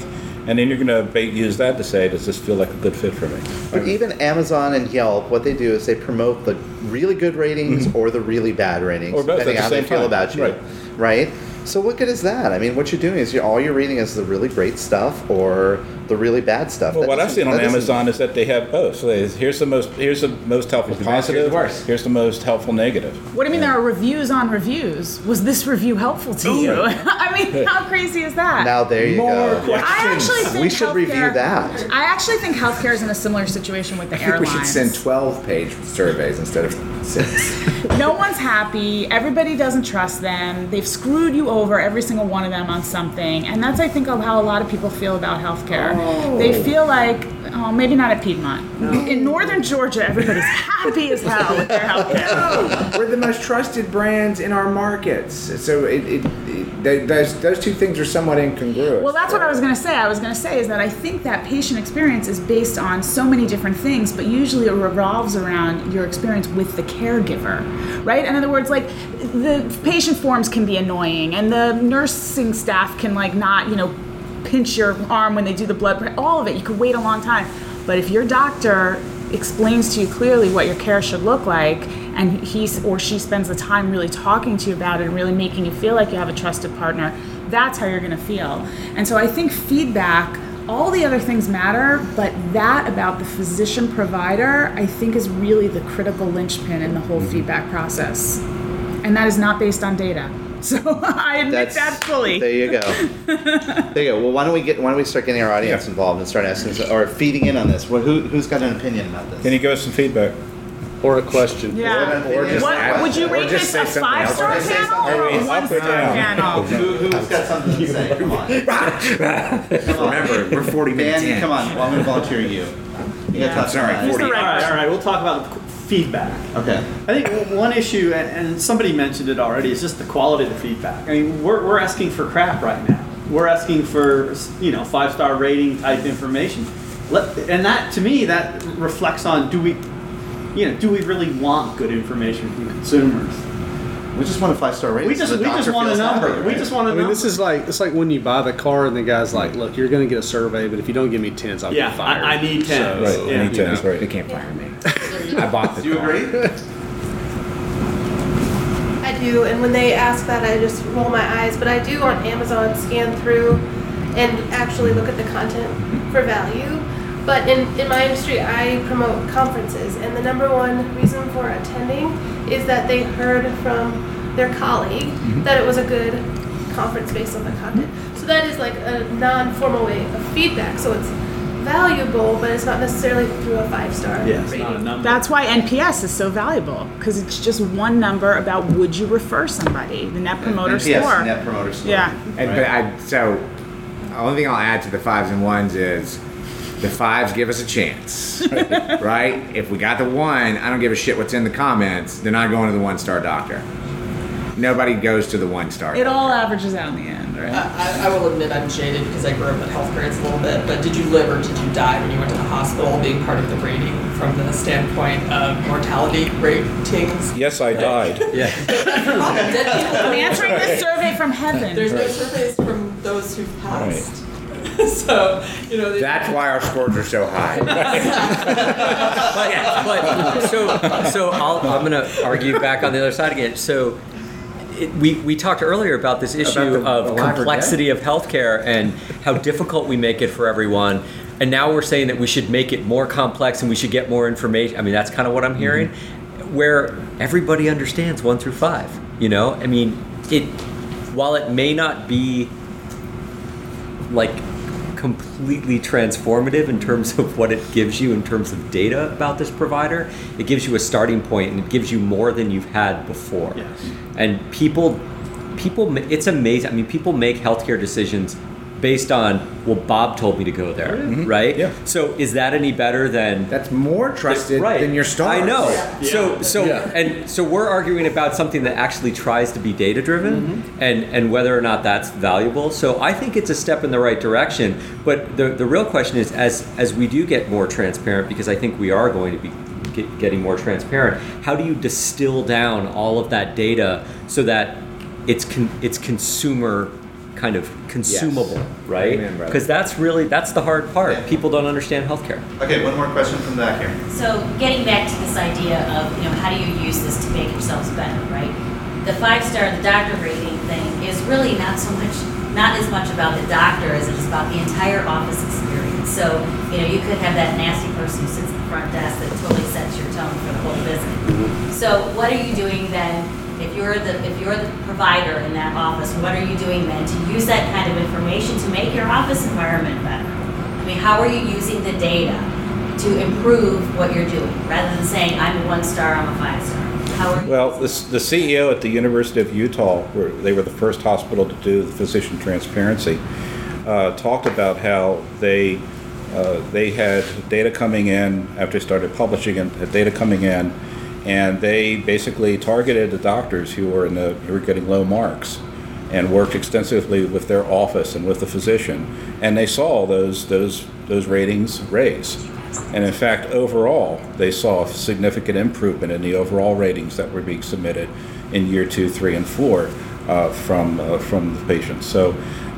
And then you're going to use that to say, does this feel like a good fit for me? But even Amazon and Yelp, what they do is they promote the really good ratings mm-hmm. or the really bad ratings, Or both depending on how they same feel about you. Right. Right. So what good is that? I mean, what you're doing is you're, all you're reading is the really great stuff or the really bad stuff. Well, That what I've seen on Amazon is that they have both. So they, here's the most here's the most helpful the best, here's positive. the. Here's the most helpful negative. what do you mean there are reviews on reviews? Was this review helpful to you? I mean, how crazy is that? Now there you go. I actually think We should review that. I actually think healthcare is in a similar situation with the I think airlines. we should send 12 page surveys instead of six. no one's happy. Everybody doesn't trust them. They've screwed you over, every single one of them, on something. And that's, I think, how a lot of people feel about healthcare. Oh. They feel like, oh, maybe not at Piedmont. In northern Georgia, everybody's happy as hell with their healthcare. We're the most trusted brands in our markets. So it, it, it th- those, those two things are somewhat incongruous. Well, that's what I was going to say. I was going to say is that I think that patient experience is based on so many different things, but usually it revolves around your experience with the caregiver, right? In other words, like the patient forms can be annoying, and the nursing staff can like not, you know, pinch your arm when they do the blood. pre- All of it, you could wait a long time. But if your doctor explains to you clearly what your care should look like and he or she spends the time really talking to you about it and really making you feel like you have a trusted partner that's how you're going to feel and so i think feedback all the other things matter but that about the physician provider i think is really the critical linchpin in the whole mm-hmm. feedback process and that is not based on data so i admit that fully There you go. there you go. Well, why don't we get? Why don't we start getting our audience Yeah. involved and start asking or feeding in on this? Well, who who's got an opinion about this? Can you give us some feedback? Or a question. yeah Or just what, ask- would you or rate this a five star panel something. or a one star panel Who, who's got something to say? Come on. Come on. Remember, we're 40 minutes Dan, in. come on. Well, I'm going to volunteer you. You Yeah. got to Sorry, talk 40. the right All right, person. all right. We'll talk about the feedback. Okay. I think one issue, and somebody mentioned it already, is just the quality of the feedback. I mean, we're, we're asking for crap right now. We're asking for you know five star rating type information, Let, and that to me that reflects on do we, you know, do we really want good information from consumers? We just want a five star rating. We just so we just want a number. happy, We just want a I number. mean, this is like it's like when you buy the car and the guy's like, "Look, you're going to get a survey, but if you don't give me tens, I'll Yeah, get fired." I- I need 10s. Right, Yeah. any tens, They right. can't fire me. I bought the Do you car. agree? I do, and when they ask that, I just roll my eyes. But I do on Amazon scan through and actually look at the content for value. But in, in my industry, I promote conferences, and the number one reason for attending is that they heard from their colleague mm-hmm. that it was a good conference based on the content. Mm-hmm. So that is like a non formal way of feedback. So it's valuable, but it's not necessarily through a five star yeah, it's rating. not a number. That's why NPS is so valuable because it's just one number about would you refer somebody, the Net Promoter NPS, Score. Net Promoter Score. Yeah. And, but I, so, the only thing I'll add to the fives and ones is the fives give us a chance, right? If we got the one, I don't give a shit what's in the comments. They're not going to the one star doctor. Nobody goes to the one star. It all averages out in the end, right? I, I will admit I'm jaded because I grew up in healthcare it's a little bit, but did you live or did you die when you went to the hospital being part of the rating from the standpoint of mortality ratings? Yes, I died. Yeah. Dead people I'm answering this survey from heaven. There's no surveys from those who've passed. so, you know, That's why our scores are so high. but, but so so I'll, I'm going to argue back on the other side again. So it, we we talked earlier about this issue the of complexity of healthcare and how difficult we make it for everyone. And now we're saying that we should make it more complex and we should get more information. I mean, that's kind of what I'm mm-hmm. hearing, where everybody understands one through five. You know, I mean, it while it may not be like completely transformative in terms of what it gives you in terms of data about this provider. It gives you a starting point and it gives you more than you've had before. Yes. And people, people, it's amazing. I mean, people make healthcare decisions based on, well, Bob told me to go there, mm-hmm. right? Yeah. So is that any better than That's more trusted right. than your star I know. Yeah. So so Yeah. and so we're arguing about something that actually tries to be data driven mm-hmm. and and whether or not that's valuable. So I think it's a step in the right direction. But the the real question is as as we do get more transparent because I think we are going to be get, getting more transparent. How do you distill down all of that data so that it's con, it's consumer kind of consumable, right? Because that's really that's the hard part. Yeah. People don't understand healthcare. Okay, one more question from the back here. So getting back to this idea of, you know, how do you use this to make yourselves better, right? The five star, the doctor rating thing is really not so much, not as much about the doctor as it is about the entire office experience. So, you know, you could have that nasty person who sits at the front desk that totally sets your tone for the whole visit. Mm-hmm. So what are you doing then, if you're the, if you're the provider in that office, what are you doing then to use that kind of information to make your office environment better? I mean, how are you using the data to improve what you're doing, rather than saying, I'm a one star, I'm a five star? How are? Well, the CEO at the University of Utah, where they were the first hospital to do the physician transparency, uh, talked about how they uh, they had data coming in after they started publishing had data coming in, and they basically targeted the doctors who were in the who were getting low marks, and worked extensively with their office and with the physician, and they saw those those those ratings raise. And in fact, overall, they saw a significant improvement in the overall ratings that were being submitted in year two, three, and four uh, from uh, from the patients. So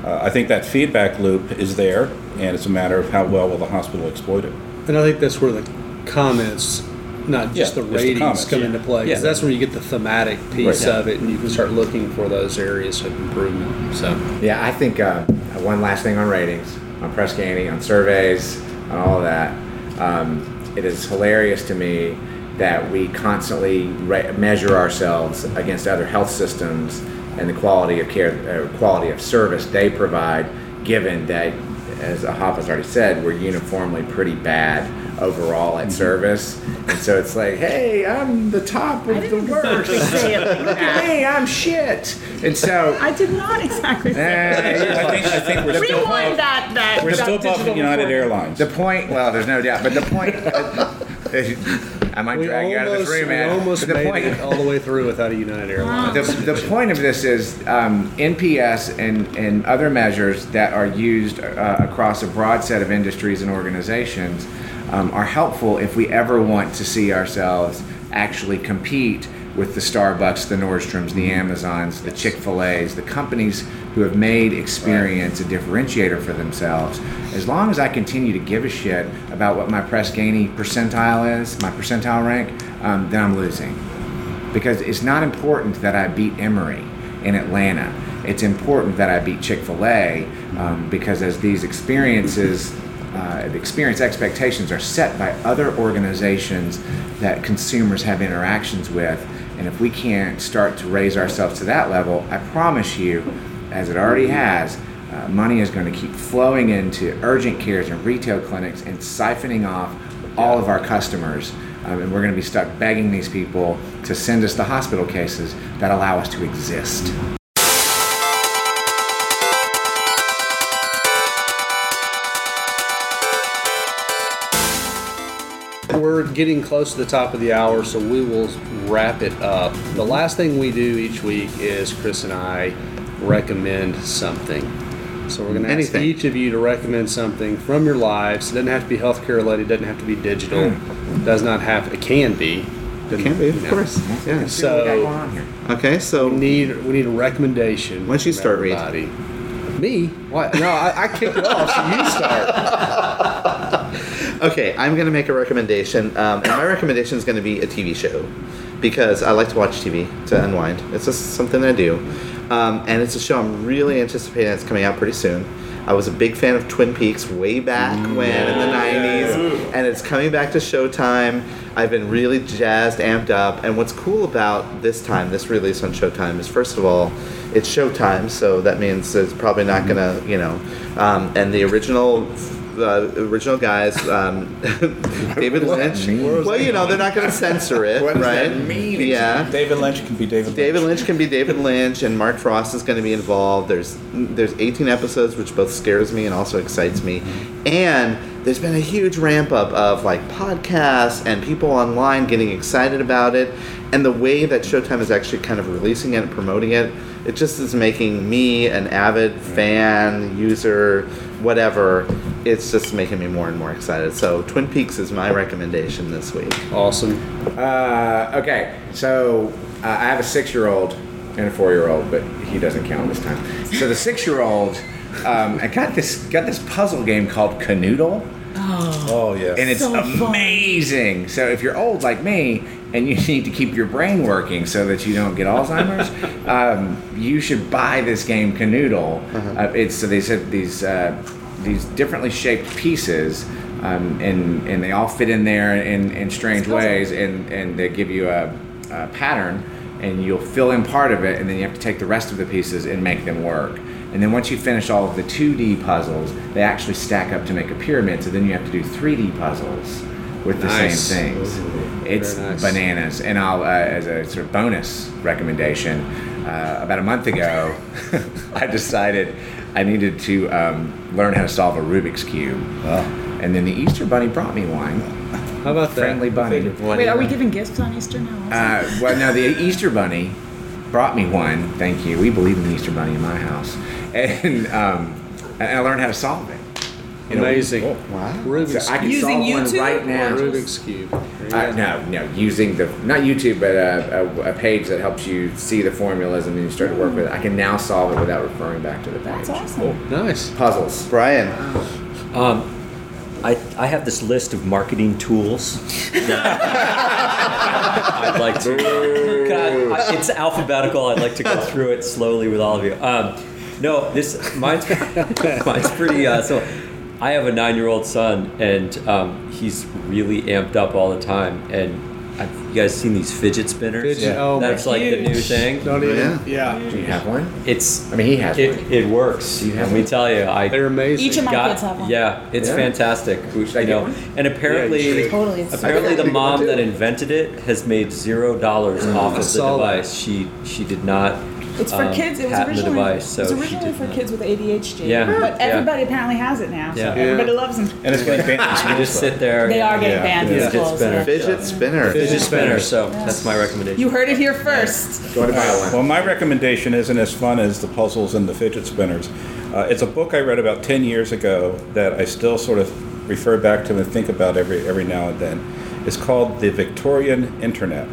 uh, I think that feedback loop is there, and it's a matter of how well will the hospital exploit it. And I think that's where the comments, not just Yeah, the just the ratings, comments, come yeah. into play. 'cause Yeah. that's where you get the thematic piece Right. of it, and you can start looking for those areas of improvement. So. Yeah, I think uh, one last thing on ratings, on press ganey, on surveys, on all of that. Um, it is hilarious to me that we constantly ra- measure ourselves against other health systems and the quality of care, uh, quality of service they provide. Given that, as Ahava has already said, we're uniformly pretty bad overall at service, and so it's like, hey, I'm the top of the worst. say it like Look at that. me, I'm shit. And so. I did not exactly say Eh, I think I think we're still Rewind that, that. we're that still digital above United recording. Airlines. The point, well, there's no doubt, but the point, I might We drag you out of this almost, room, we man. almost But the made point, it all the way through without a United Airlines. the, the point of this is um, NPS and, and other measures that are used uh, across a broad set of industries and organizations um, are helpful if we ever want to see ourselves actually compete with the Starbucks, the Nordstroms, the Amazons, the Chick fil A's, the companies who have made experience a differentiator for themselves. As long as I continue to give a shit about what my Press Ganey percentile is, my percentile rank, um, then I'm losing. Because it's not important that I beat Emory in Atlanta. It's important that I beat Chick fil A um, because as these experiences uh, experience expectations are set by other organizations that consumers have interactions with. And if we can't start to raise ourselves to that level, I promise you, as it already has, uh, money is going to keep flowing into urgent cares and retail clinics and siphoning off all of our customers. Um, and we're going to be stuck begging these people to send us the hospital cases that allow us to exist. We're getting close to the top of the hour, so we will wrap it up. The last thing we do each week is Chris and I recommend something. So we're going to ask Anything. each of you to recommend something from your lives. It doesn't have to be healthcare related. Doesn't have to be digital. Hmm. Does not have. It can be. Doesn't- Can be, of you know. course. Yeah. See what we got So- going on here. Okay, so We need we need a recommendation. Why don't you start, Reed? everybody. Me? What? No, I, I kicked it off. So you start. Okay, I'm going to make a recommendation, um, and my recommendation is going to be a TV show because I like to watch TV to unwind. It's just something I do, um, and it's a show I'm really anticipating. It's coming out pretty soon. I was a big fan of Twin Peaks way back when in the '90s, and it's coming back to Showtime. I've been really jazzed, amped up, and what's cool about this time, this release on Showtime, is first of all, it's Showtime, so that means it's probably not gonna, you know, um, and the original uh, original guys, um, David Lynch. Well, you know, they're not going to censor it, What does right? that mean? Yeah. David Lynch can be David. Lynch David Lynch. Lynch can be David Lynch, and Mark Frost is going to be involved. There's there's 18 episodes, which both scares me and also excites me. And there's been a huge ramp up of like podcasts and people online getting excited about it, and the way that Showtime is actually kind of releasing it and promoting it, it just is making me an avid fan, user, whatever. It's just making me more and more excited. So Twin Peaks is my recommendation this week. Awesome. Uh, okay, so uh, I have a six-year-old and a four-year-old, but he doesn't count this time. So the six-year-old, um, I got this got this puzzle game called Kanoodle, Oh yeah. and it's amazing. So if you're old like me and you need to keep your brain working so that you don't get Alzheimer's, um, you should buy this game Kanoodle. Uh, it's so they said these uh, these differently shaped pieces. Um, and, and they all fit in there in, in strange ways, and, and they give you a, a pattern, and you'll fill in part of it, and then you have to take the rest of the pieces and make them work. And then once you finish all of the 2D puzzles, they actually stack up to make a pyramid. So then you have to do 3D puzzles with the Nice. same things. Ooh, it's nice. bananas. And I'll, uh, as a sort of bonus recommendation, uh, about a month ago, I decided I needed to um, learn how to solve a Rubik's cube. And then the Easter Bunny brought me one. How about that? Friendly bunny. Wait, are we giving gifts on Easter now? Uh, well, no, the Easter Bunny brought me one. Thank you. We believe in the Easter Bunny in my house, and um, and I learned how to solve it. You know, Amazing. Wow. Rubik's So I can Using solve one YouTube right now. Rubik's cube. There Uh, no, no, using the not YouTube, but a, a, a page that helps you see the formulas and then you start to work with it. I can now solve it without referring back to the page. That's awesome. Nice. Puzzles. Brian. Um, I, I have this list of marketing tools that I'd like to. God, it's alphabetical. I'd like to go through it slowly with all of you. Um, no, this mine's mine's pretty. Uh, so, I have a nine-year-old son, and um, he's really amped up all the time. And have you guys seen these fidget spinners? Fidget- oh That's like the new Huge. thing. Don't even. Yeah. Yeah. Do you have one? It's. I mean, he has It, one. it works. Do you have Let me one? tell you, I They're amazing. Each of my got- kids have one. Yeah, it's Yeah? fantastic. Should I you get know, one? and apparently, Yeah, should. Totally, it's- apparently I the think I mom do. that invented it has made zero dollars off of the saw that. device. She she did not. It's for um, kids. It was originally, device, so it was originally for not. kids with ADHD. Yeah, But yeah. everybody apparently has it now. So Yeah. everybody loves them. and it's getting banned in You schools, just sit there. They are getting Yeah. banned in Fidget schools. spinner. Fidget spinner. Fidget spinner. So Yeah. that's my recommendation. You heard it here first. Go to buy one. Well, my recommendation isn't as fun as the puzzles and the fidget spinners. Uh, it's a book I read about 10 years ago that I still sort of refer back to and think about every, every now and then. It's called The Victorian Internet.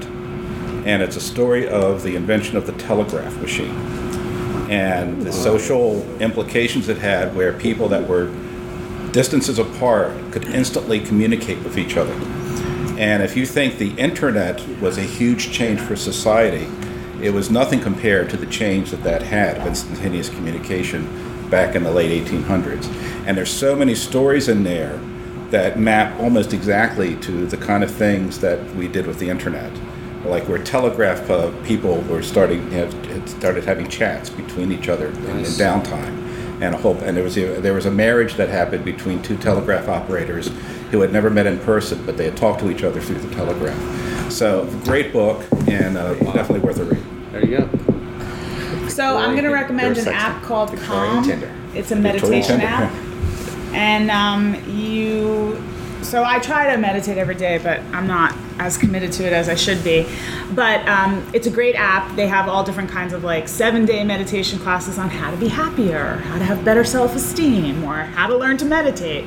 And it's a story of the invention of the telegraph machine and the social implications it had, where people that were distances apart could instantly communicate with each other. And if you think the internet was a huge change for society, it was nothing compared to the change that that had of instantaneous communication back in the late 1800s. And there's so many stories in there that map almost exactly to the kind of things that we did with the internet. Like where telegraph uh, people were starting have had started having chats between each other in, in downtime, and a whole and there was a, there was a marriage that happened between two telegraph operators who had never met in person, but they had talked to each other through the telegraph. So great book and uh, definitely worth a read. There you go. So I'm going to recommend an app called Victorian Calm. Tinder. It's a meditation app, and um, you. So I try to meditate every day, but I'm not as committed to it as I should be. But um, it's a great app. They have all different kinds of like seven day meditation classes on how to be happier, how to have better self esteem, or how to learn to meditate.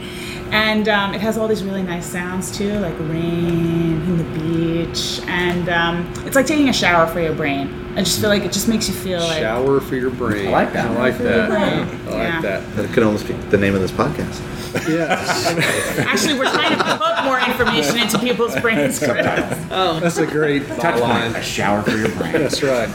And um, it has all these really nice sounds too, like rain and the beach. And um, it's like taking a shower for your brain. I just feel like it just makes you feel like. Shower for your brain. I like that. I like that. brain. I Yeah. like that. That could almost be the name of this podcast. Yeah. Actually, we're trying to put more information into people's brains. oh, that's a great Touch line. a shower for your brain. That's right.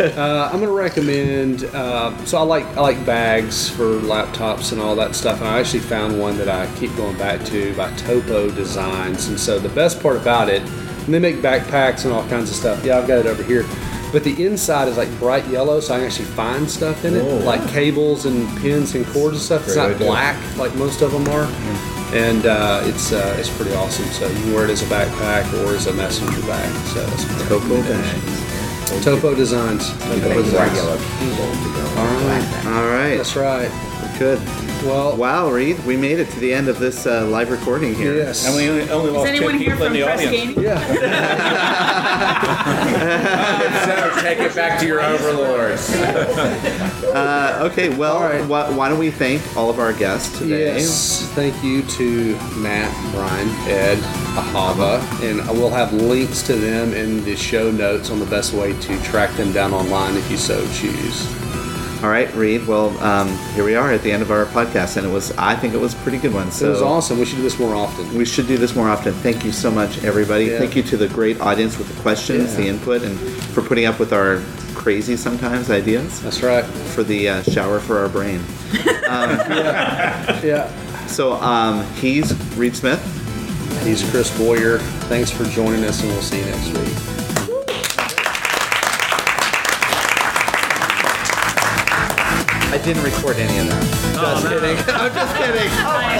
Uh, I'm going to recommend. Uh, so I like I like bags for laptops and all that stuff. And I actually found one that I keep going back to by Topo Designs. And so the best part about it, and they make backpacks and all kinds of stuff. Yeah, I've got it over here. But the inside is like bright yellow, so I can actually find stuff in it, like cables and pins and cords and stuff. It's Great not idea. black like most of them are, and uh, it's uh, it's pretty awesome. So you can wear it as a backpack or as a messenger bag. So it's Topo Bags. Topo Designs. Topo Designs. yellow cable. All right. All right. That's right. Good. Well, Wow, Reed, we made it to the end of this uh, live recording here. yes. And we only, only Is lost anyone 10 here people in from the Press audience. Gaming? so take it back to your overlords. Uh, okay, well, All right. why, why don't we thank all of our guests today? Yes. Thank you to Matt, Brian, Ed, Ahava, and I will have links to them in the show notes on the best way to track them down online if you so choose. All right, Reed. Well, um, here we are at the end of our podcast, and it was, I think it was a pretty good one. So it was awesome. We should do this more often. We should do this more often. Thank you so much, everybody. Yeah. Thank you to the great audience with the questions, the input, and for putting up with our crazy sometimes ideas That's right. for the uh, shower for our brain. Yeah. So um, he's Reed Smith. He's Chris Boyer. Thanks for joining us, and we'll see you next week. I didn't record any of that. Oh, just kidding. I'm just kidding.